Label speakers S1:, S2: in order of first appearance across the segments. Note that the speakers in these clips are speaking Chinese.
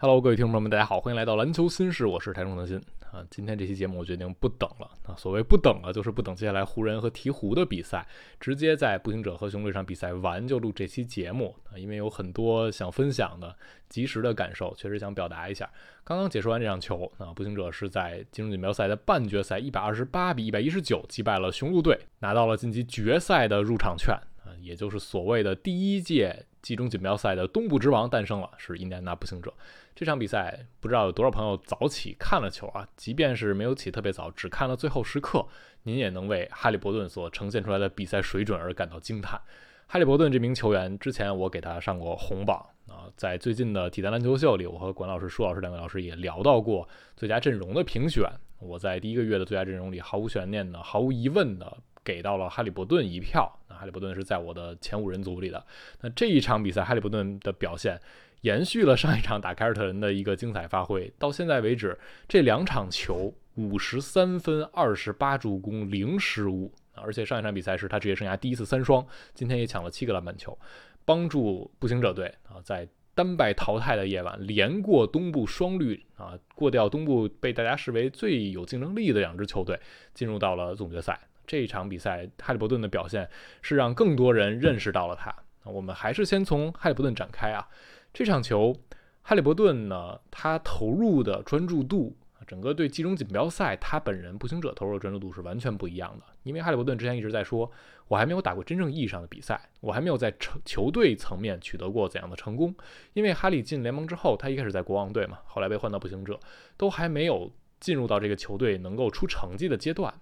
S1: Hello，各位听众朋友们，大家好，欢迎来到篮球新事，我是台中德鑫啊。今天这期节目我决定不等了啊，所谓不等了，就是不等接下来湖人和鹈鹕的比赛，直接在步行者和雄鹿这场比赛完就录这期节目啊，因为有很多想分享的及时的感受，确实想表达一下。刚刚解说完这场球啊，步行者是在金融锦标赛的半决赛一百二十八比一百一十九击败了雄鹿队，拿到了晋级决赛的入场券啊，也就是所谓的第一届季中锦标赛的东部之王诞生了，是印第安纳步行者。这场比赛不知道有多少朋友早起看了球啊？即便是没有起特别早，只看了最后时刻，您也能为哈利伯顿所呈现出来的比赛水准而感到惊叹。哈利伯顿这名球员，之前我给他上过红榜啊，在最近的体坛篮球秀里，我和管老师、舒老师两位老师也聊到过最佳阵容的评选。我在第一个月的最佳阵容里，毫无悬念的、毫无疑问的给到了哈利伯顿一票。那哈利伯顿是在我的前五人组里的。那这一场比赛，哈利伯顿的表现。延续了上一场打凯尔特人的一个精彩发挥，到现在为止，这两场球五十三分、二十八助攻、零失误，而且上一场比赛是他职业生涯第一次三双，今天也抢了七个篮板球，帮助步行者队啊在单败淘汰的夜晚连过东部双绿啊，过掉东部被大家视为最有竞争力的两支球队，进入到了总决赛。这一场比赛，哈利伯顿的表现是让更多人认识到了他。我们还是先从哈利伯顿展开啊。这场球，哈利伯顿呢，他投入的专注度，整个对季中锦标赛他本人步行者投入的专注度是完全不一样的。因为哈利伯顿之前一直在说，我还没有打过真正意义上的比赛，我还没有在成球队层面取得过怎样的成功。因为哈利进联盟之后，他一开始在国王队嘛，后来被换到步行者，都还没有进入到这个球队能够出成绩的阶段。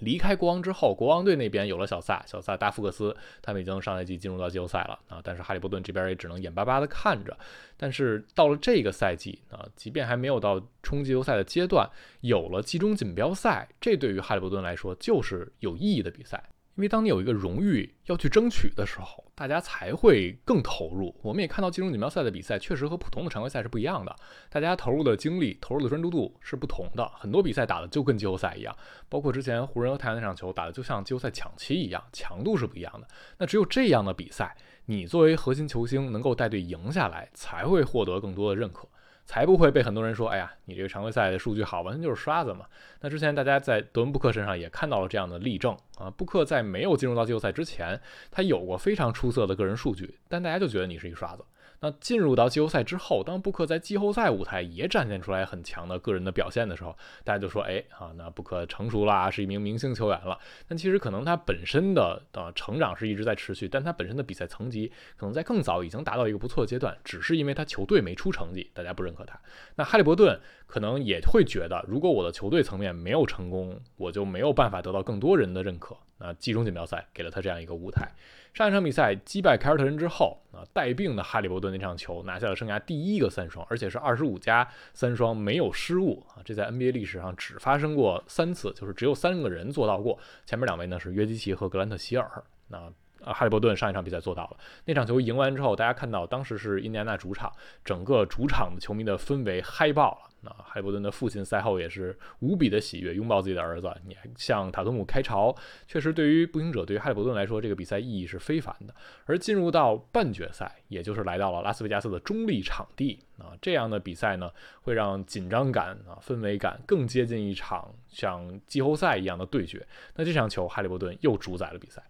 S1: 离开国王之后，国王队那边有了小萨，小萨大福克斯，他们已经上赛季进入到季后赛了啊。但是哈利伯顿这边也只能眼巴巴的看着。但是到了这个赛季啊，即便还没有到冲季后赛的阶段，有了季中锦标赛，这对于哈利伯顿来说就是有意义的比赛。因为当你有一个荣誉要去争取的时候，大家才会更投入。我们也看到金融锦标赛的比赛确实和普通的常规赛是不一样的，大家投入的精力、投入的专注度是不同的。很多比赛打的就跟季后赛一样，包括之前湖人和太阳那场球打的就像季后赛抢七一样，强度是不一样的。那只有这样的比赛，你作为核心球星能够带队赢下来，才会获得更多的认可。才不会被很多人说，哎呀，你这个常规赛的数据好，完全就是刷子嘛。那之前大家在德文布克身上也看到了这样的例证啊。布克在没有进入到季后赛之前，他有过非常出色的个人数据，但大家就觉得你是一刷子。那进入到季后赛之后，当布克在季后赛舞台也展现出来很强的个人的表现的时候，大家就说：“哎，啊，那布克成熟了，是一名明星球员了。”但其实可能他本身的呃成长是一直在持续，但他本身的比赛层级可能在更早已经达到一个不错的阶段，只是因为他球队没出成绩，大家不认可他。那哈利伯顿可能也会觉得，如果我的球队层面没有成功，我就没有办法得到更多人的认可。那季中锦标赛给了他这样一个舞台。上一场比赛击败凯尔特人之后，啊，带病的哈利伯顿那场球拿下了生涯第一个三双，而且是二十五加三双没有失误啊！这在 NBA 历史上只发生过三次，就是只有三个人做到过。前面两位呢是约基奇和格兰特希尔。那，啊哈利伯顿上一场比赛做到了。那场球赢完之后，大家看到当时是印第安纳主场，整个主场的球迷的氛围嗨爆了。啊，哈利伯顿的父亲赛后也是无比的喜悦，拥抱自己的儿子，你还向塔图姆开巢。确实，对于步行者，对于哈利伯顿来说，这个比赛意义是非凡的。而进入到半决赛，也就是来到了拉斯维加斯的中立场地啊，这样的比赛呢，会让紧张感啊、氛围感更接近一场像季后赛一样的对决。那这场球，哈利伯顿又主宰了比赛。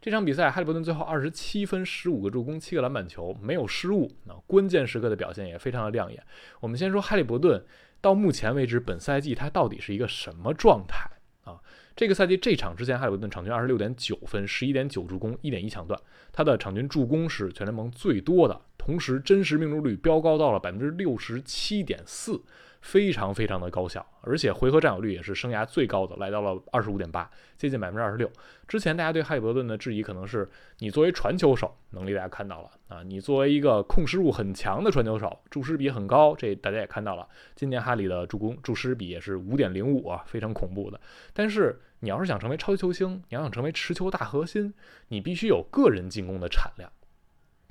S1: 这场比赛，哈利伯顿最后二十七分、十五个助攻、七个篮板球，没有失误。那关键时刻的表现也非常的亮眼。我们先说哈利伯顿。到目前为止，本赛季他到底是一个什么状态啊？这个赛季这场之前，哈利伯顿场均二十六点九分，十一点九助攻，一点一抢断，他的场均助攻是全联盟最多的，同时真实命中率飙高到了百分之六十七点四。非常非常的高效，而且回合占有率也是生涯最高的，来到了二十五点八，接近百分之二十六。之前大家对哈利伯顿的质疑可能是你作为传球手能力，大家看到了啊，你作为一个控失误很强的传球手，注失比很高，这大家也看到了。今年哈里的助攻注失比也是五点零五啊，非常恐怖的。但是你要是想成为超级球星，你要想成为持球大核心，你必须有个人进攻的产量。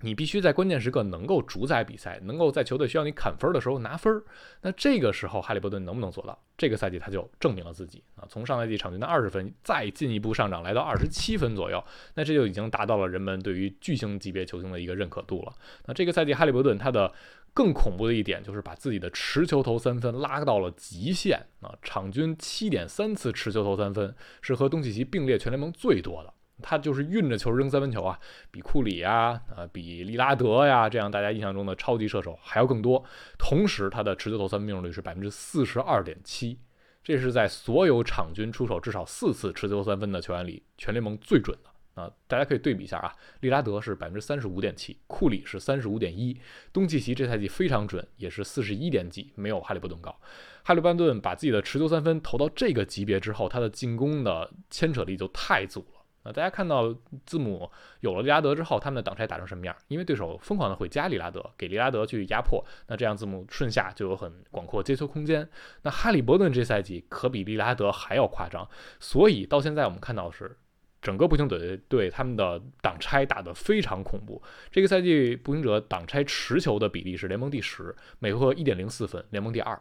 S1: 你必须在关键时刻能够主宰比赛，能够在球队需要你砍分的时候拿分。那这个时候，哈利伯顿能不能做到？这个赛季他就证明了自己啊，从上赛季场均的二十分，再进一步上涨来到二十七分左右，那这就已经达到了人们对于巨星级别球星的一个认可度了。那这个赛季，哈利伯顿他的更恐怖的一点就是把自己的持球投三分拉到了极限啊！场均七点三次持球投三分，是和东契奇并列全联盟最多的。他就是运着球扔三分球啊，比库里呀、啊比利拉德呀这样大家印象中的超级射手还要更多。同时，他的持球投三分命中率是百分之四十二点七，这是在所有场均出手至少四次持球三分的球员里全联盟最准的。啊，大家可以对比一下啊，利拉德是百分之三十五点七，库里是三十五点一，东契奇这赛季非常准，也是四十一点几，没有哈利伯顿高。哈利伯顿把自己的持球三分投到这个级别之后，他的进攻的牵扯力就太足了。啊，大家看到字母有了利拉德之后，他们的挡拆打成什么样？因为对手疯狂的会加利拉德，给利拉德去压迫，那这样字母顺下就有很广阔接球空间。那哈利伯顿这赛季可比利拉德还要夸张，所以到现在我们看到的是。整个步行者队他们的挡拆打得非常恐怖。这个赛季步行者挡拆持球的比例是联盟第十，每回合一点零四分，联盟第二；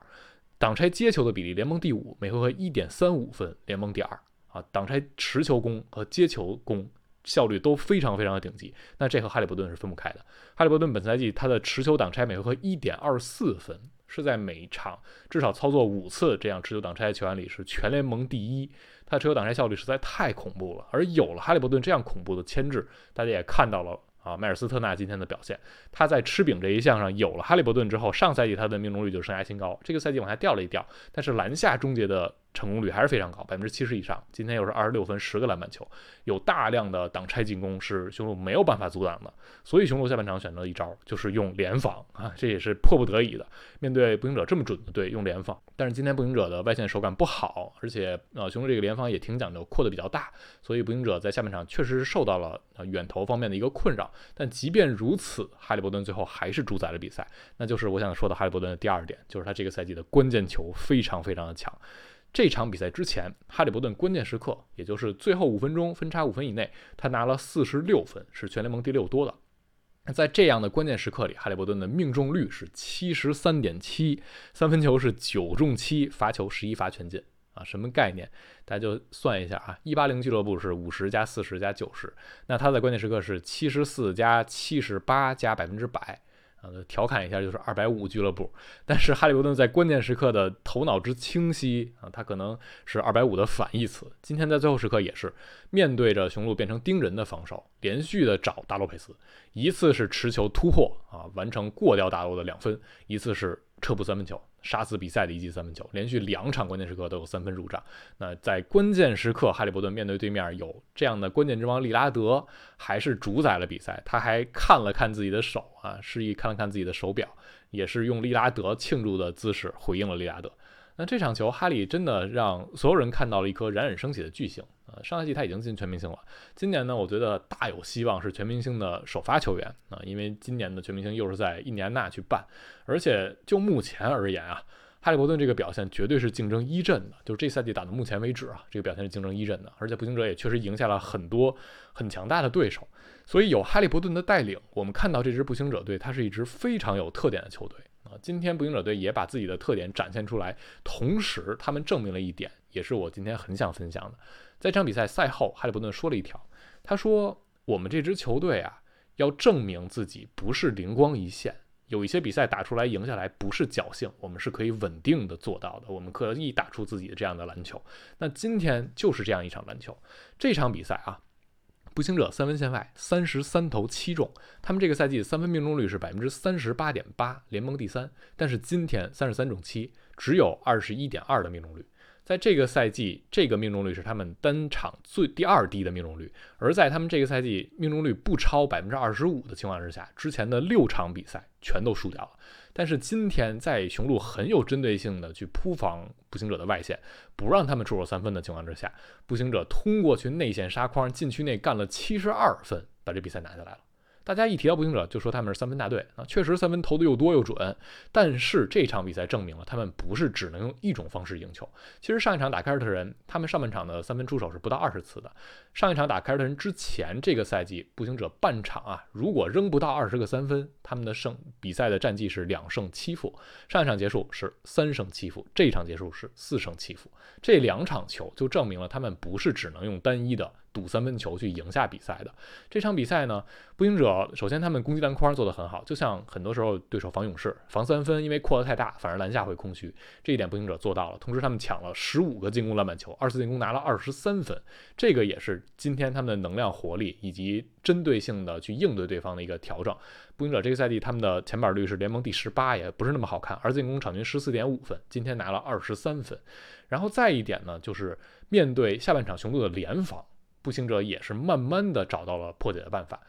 S1: 挡拆接球的比例联盟第五，每回合一点三五分，联盟第二。啊，挡拆持球攻和接球攻效率都非常非常的顶级。那这和哈利伯顿是分不开的。哈利伯顿本赛季他的持球挡拆每回合一点二四分，是在每场至少操作五次这样持球挡拆的球员里是全联盟第一。他持球挡拆效率实在太恐怖了，而有了哈利伯顿这样恐怖的牵制，大家也看到了啊，迈尔斯特纳今天的表现，他在吃饼这一项上有了哈利伯顿之后，上赛季他的命中率就生涯新高，这个赛季往下掉了一掉，但是篮下终结的。成功率还是非常高，百分之七十以上。今天又是二十六分，十个篮板球，有大量的挡拆进攻是雄鹿没有办法阻挡的。所以雄鹿下半场选择一招就是用联防啊，这也是迫不得已的。面对步行者这么准的队，用联防。但是今天步行者的外线手感不好，而且呃雄鹿这个联防也挺讲究，扩的比较大，所以步行者在下半场确实是受到了远投方面的一个困扰。但即便如此，哈利伯顿最后还是主宰了比赛。那就是我想说的哈利伯顿的第二点，就是他这个赛季的关键球非常非常的强。这场比赛之前，哈利伯顿关键时刻，也就是最后五分钟分差五分以内，他拿了四十六分，是全联盟第六多的。在这样的关键时刻里，哈利伯顿的命中率是七十三点七，三分球是九中七，罚球十一罚全进啊，什么概念？大家就算一下啊，一八零俱乐部是五十加四十加九十，那他在关键时刻是七十四加七十八加百分之百。呃，调侃一下就是二百五俱乐部，但是哈利伯顿在关键时刻的头脑之清晰啊，他可能是二百五的反义词。今天在最后时刻也是面对着雄鹿变成盯人的防守，连续的找大洛佩斯，一次是持球突破啊，完成过掉大洛的两分，一次是撤步三分球。杀死比赛的一记三分球，连续两场关键时刻都有三分入账。那在关键时刻，哈利伯顿面对对面有这样的关键之王利拉德，还是主宰了比赛。他还看了看自己的手啊，示意看了看自己的手表，也是用利拉德庆祝的姿势回应了利拉德。那这场球，哈利真的让所有人看到了一颗冉冉升起的巨星。呃，上赛季他已经进全明星了，今年呢，我觉得大有希望是全明星的首发球员啊，因为今年的全明星又是在印第安纳去办，而且就目前而言啊，哈利伯顿这个表现绝对是竞争一阵的，就是这赛季打到目前为止啊，这个表现是竞争一阵的，而且步行者也确实赢下了很多很强大的对手，所以有哈利伯顿的带领，我们看到这支步行者队，它是一支非常有特点的球队。啊今天步行者队也把自己的特点展现出来，同时他们证明了一点，也是我今天很想分享的。在这场比赛赛后，哈利伯顿说了一条，他说：“我们这支球队啊，要证明自己不是灵光一现，有一些比赛打出来赢下来不是侥幸，我们是可以稳定的做到的，我们可以打出自己的这样的篮球。那今天就是这样一场篮球，这场比赛啊。”步行者三分线外三十三投七中，他们这个赛季三分命中率是百分之三十八点八，联盟第三。但是今天三十三中七，只有二十一点二的命中率。在这个赛季，这个命中率是他们单场最第二低的命中率。而在他们这个赛季命中率不超百分之二十五的情况之下，之前的六场比赛全都输掉了。但是今天在雄鹿很有针对性的去扑防步行者的外线，不让他们出手三分的情况之下，步行者通过去内线杀框，禁区内干了七十二分，把这比赛拿下来了。大家一提到步行者，就说他们是三分大队啊，确实三分投的又多又准。但是这场比赛证明了他们不是只能用一种方式赢球。其实上一场打凯尔特人，他们上半场的三分出手是不到二十次的。上一场打凯尔特人之前，这个赛季步行者半场啊，如果扔不到二十个三分，他们的胜比赛的战绩是两胜七负。上一场结束是三胜七负，这一场结束是四胜七负。这两场球就证明了他们不是只能用单一的。赌三分球去赢下比赛的。这场比赛呢，步行者首先他们攻击篮筐做得很好，就像很多时候对手防勇士防三分，因为扩得太大，反而篮下会空虚，这一点步行者做到了。同时他们抢了十五个进攻篮板球，二次进攻拿了二十三分，这个也是今天他们的能量活力以及针对性的去应对对方的一个调整。步行者这个赛季他们的前板率是联盟第十八，也不是那么好看，二次进攻场均十四点五分，今天拿了二十三分。然后再一点呢，就是面对下半场雄鹿的联防，步行者也是慢慢的找到了破解的办法。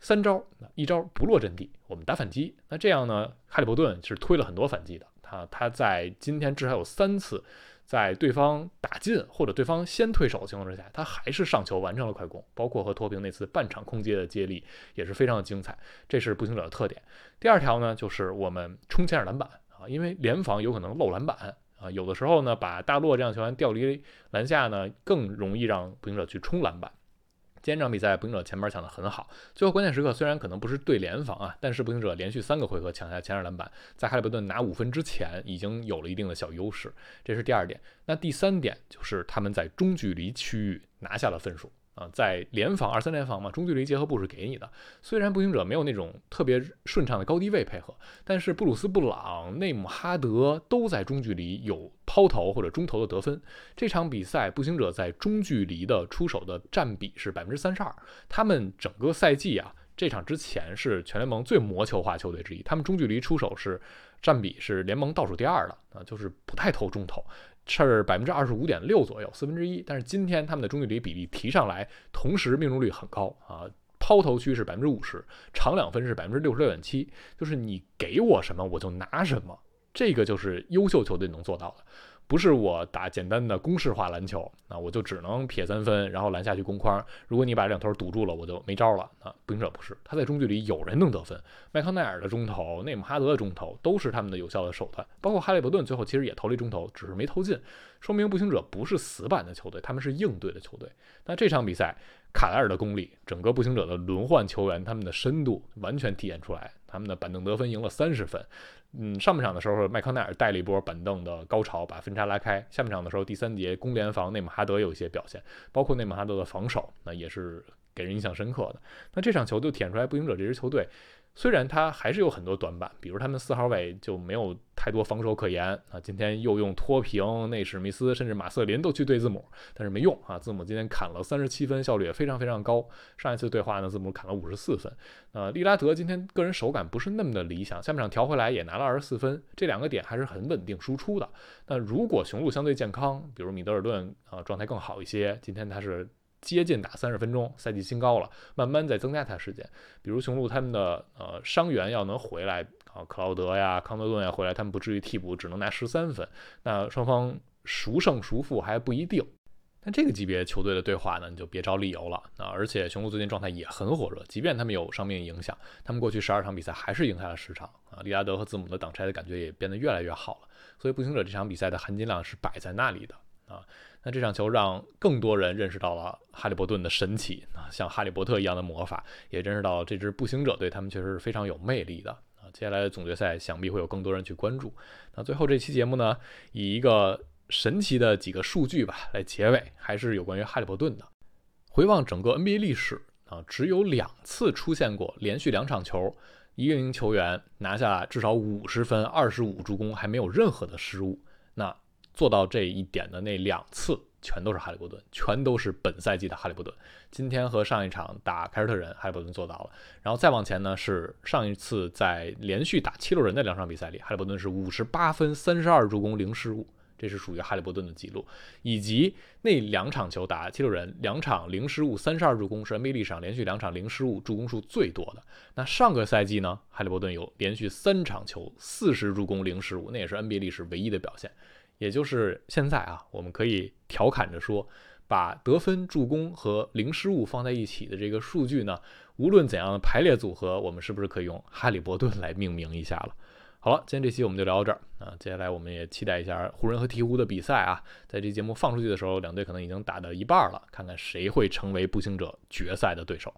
S1: 三招，一招不落阵地，我们打反击。那这样呢，哈利伯顿是推了很多反击的。他他在今天至少有三次，在对方打进或者对方先退守的情况之下，他还是上球完成了快攻，包括和托平那次半场空接的接力也是非常的精彩。这是步行者的特点。第二条呢，就是我们冲前场篮板啊，因为联防有可能漏篮板。啊，有的时候呢，把大洛这样球员调离篮下呢，更容易让步行者去冲篮板。今天这场比赛，步行者前面抢得很好，最后关键时刻虽然可能不是对联防啊，但是步行者连续三个回合抢下前二篮板，在哈利伯顿拿五分之前，已经有了一定的小优势。这是第二点。那第三点就是他们在中距离区域拿下了分数。啊，在联防二三联防嘛，中距离结合部是给你的。虽然步行者没有那种特别顺畅的高低位配合，但是布鲁斯布朗、内姆哈德都在中距离有抛投或者中投的得分。这场比赛步行者在中距离的出手的占比是百分之三十二。他们整个赛季啊，这场之前是全联盟最魔球化球队之一，他们中距离出手是占比是联盟倒数第二的啊，就是不太投中投。是百分之二十五点六左右，四分之一。但是今天他们的中距离比例提上来，同时命中率很高啊，抛投区是百分之五十，长两分是百分之六十六点七，就是你给我什么我就拿什么，这个就是优秀球队能做到的。不是我打简单的公式化篮球，那我就只能撇三分，然后篮下去攻筐。如果你把两头堵住了，我就没招了。啊，步行者不是，他在中距离有人能得分，麦康奈尔的中投、内姆哈德的中投都是他们的有效的手段，包括哈利伯顿最后其实也投了一中投，只是没投进，说明步行者不是死板的球队，他们是应对的球队。那这场比赛，卡莱尔的功力，整个步行者的轮换球员他们的深度完全体现出来，他们的板凳得分赢了三十分。嗯，上半场的时候，麦康奈尔带了一波板凳的高潮，把分差拉开。下半场的时候，第三节攻联防，内马哈德有一些表现，包括内马哈德的防守，那也是给人印象深刻的。那这场球就体现出来，步行者这支球队。虽然他还是有很多短板，比如他们四号位就没有太多防守可言啊。今天又用托平、内史密斯，甚至马瑟林都去对字母，但是没用啊。字母今天砍了三十七分，效率也非常非常高。上一次对话呢，字母砍了五十四分。呃，利拉德今天个人手感不是那么的理想，下半场调回来也拿了二十四分，这两个点还是很稳定输出的。那如果雄鹿相对健康，比如米德尔顿啊状态更好一些，今天他是。接近打三十分钟，赛季新高了，慢慢再增加他时间。比如雄鹿他们的呃伤员要能回来啊，克劳德呀、康德顿呀回来，他们不至于替补只能拿十三分。那双方孰胜孰负还不一定。但这个级别球队的对话呢，你就别找理由了啊！而且雄鹿最近状态也很火热，即便他们有伤病影响，他们过去十二场比赛还是赢下了十场啊。利拉德和字母的挡拆的感觉也变得越来越好了。所以步行者这场比赛的含金量是摆在那里的啊。那这场球让更多人认识到了哈利伯顿的神奇啊，像哈利波特一样的魔法，也认识到这支步行者队他们确实是非常有魅力的啊。接下来的总决赛想必会有更多人去关注。那最后这期节目呢，以一个神奇的几个数据吧来结尾，还是有关于哈利伯顿的。回望整个 NBA 历史啊，只有两次出现过连续两场球，一个名球员拿下至少五十分、二十五助攻，还没有任何的失误。那做到这一点的那两次，全都是哈利伯顿，全都是本赛季的哈利伯顿。今天和上一场打凯尔特人，哈利伯顿做到了。然后再往前呢，是上一次在连续打七六人的两场比赛里，哈利伯顿是五十八分、三十二助攻、零失误，这是属于哈利伯顿的记录。以及那两场球打七六人，两场零失误、三十二助攻，是 NBA 历史上连续两场零失误助攻数最多的。那上个赛季呢，哈利伯顿有连续三场球四十助攻、零失误，那也是 NBA 历史唯一的表现。也就是现在啊，我们可以调侃着说，把得分、助攻和零失误放在一起的这个数据呢，无论怎样的排列组合，我们是不是可以用哈利伯顿来命名一下了？好了，今天这期我们就聊到这儿啊，接下来我们也期待一下湖人和鹈鹕的比赛啊，在这节目放出去的时候，两队可能已经打到一半了，看看谁会成为步行者决赛的对手。